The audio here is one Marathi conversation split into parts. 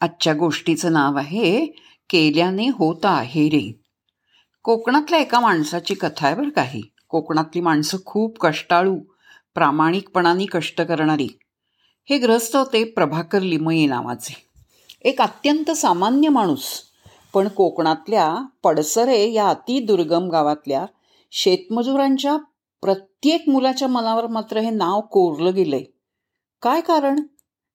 आजच्या गोष्टीचं नाव आहे केल्याने होत आहे रे. कोकणातल्या एका माणसाची कथा आहे बरं काही कोकणातली माणसं खूप कष्टाळू प्रामाणिकपणाने कष्ट करणारी. हे ग्रस्त होते प्रभाकर लिमये नावाचे. एक अत्यंत सामान्य माणूस पण कोकणातल्या पडसरे या अतिदुर्गम गावातल्या शेतमजुरांच्या प्रत्येक मुलाच्या मनावर मात्र हे नाव कोरलं गेलंय. काय कारण?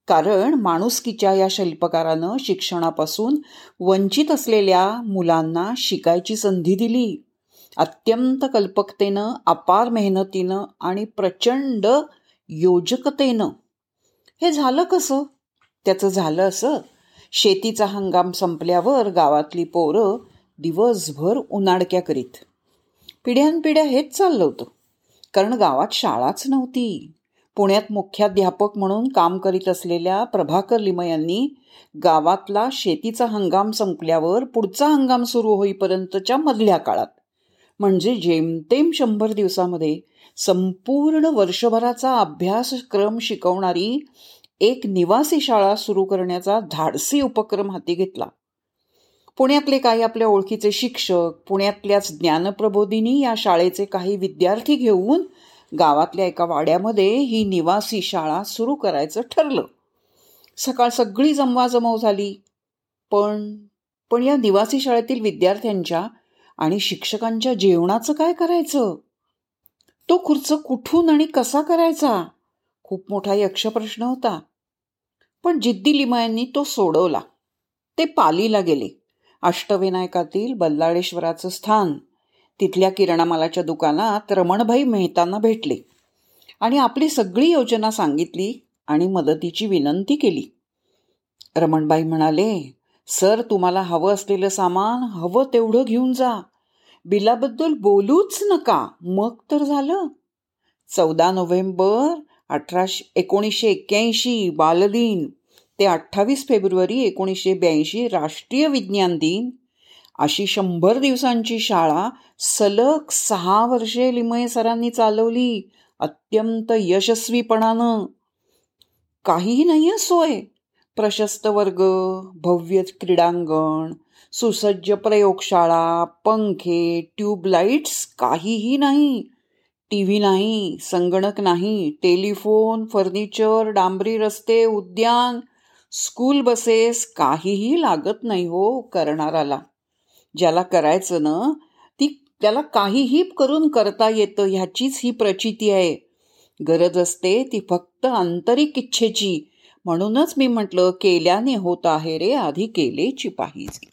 कारण माणुसकीच्या या शिल्पकारानं शिक्षणापासून वंचित असलेल्या मुलांना शिकायची संधी दिली. अत्यंत कल्पकतेनं अपार मेहनतीनं आणि प्रचंड योजकतेनं. हे झालं कसं? त्याचं झालं असं. शेतीचा हंगाम संपल्यावर गावातली पोरं दिवसभर उन्हाडक्या करीत. पिढ्यानपिढ्या हेच चाललं होतं. कारण गावात शाळाच नव्हती. पुण्यात मुख्याध्यापक म्हणून काम करीत असलेल्या प्रभाकर लिम यांनी गावातला शेतीचा हंगाम संपल्यावर पुढचा हंगाम सुरू होईपर्यंतच्या मधल्या काळात. म्हणजे जेमतेम शंभर दिवसामध्ये संपूर्ण वर्षभराचा अभ्यासक्रम शिकवणारी एक निवासी शाळा सुरू करण्याचा धाडसी उपक्रम हाती घेतला. पुण्यातले काही आपल्या ओळखीचे शिक्षक पुण्यातल्याच ज्ञानप्रबोधिनी या शाळेचे काही विद्यार्थी घेऊन गावातल्या एका वाड्यामध्ये ही निवासी शाळा सुरू करायचं ठरलं. सकाळ सगळी जमवाजमव झाली. पण पण या निवासी शाळेतील विद्यार्थ्यांच्या आणि शिक्षकांच्या जेवणाचं काय करायचं? तो खुर्च कुठून आणि कसा करायचा? खूप मोठा यक्षप्रश्न होता. पण जिद्दी लिमयांनी तो सोडवला. ते पालीला गेले. अष्टविनायकातील बल्लाळेश्वराचं स्थान. तिथल्या किराणामालाच्या दुकानात रमणभाई मेहतांना भेटले. आणि आपली सगळी योजना सांगितली आणि मदतीची विनंती केली. रमणबाई म्हणाले सर तुम्हाला हवं असलेलं सामान हवं तेवढं घेऊन जा. बिलाबद्दल बोलूच नका. मग तर झालं. चौदा नोव्हेंबर अठराशे एकोणीसशे एक्क्याऐंशी बालदिन. ते अठ्ठावीस फेब्रुवारी एकोणीसशे ब्याऐंशी राष्ट्रीय विज्ञान दिन. अशी शंभर दिवसांची शाळा सलग सहा वर्षे लिमये सरांनी चालवली अत्यंत यशस्वीपणानं. काहीही नाही सोय. प्रशस्त वर्ग भव्य क्रीडांगण सुसज्ज प्रयोगशाळा पंखे ट्यूबलाईट्स काहीही नाही. टी व्ही नाही संगणक नाही टेलिफोन फर्निचर डांबरी रस्ते उद्यान स्कूल बसेस काहीही लागत नाही हो करणाराला. ज्याला करायचं ना ती त्याला काहीही करून करता येतं ह्याचीच ही प्रचिती आहे. गरज असते ती फक्त आंतरिक इच्छेची. म्हणूनच मी म्हटलं केल्याने होत आहे रे आधी केलेची पाहिजे.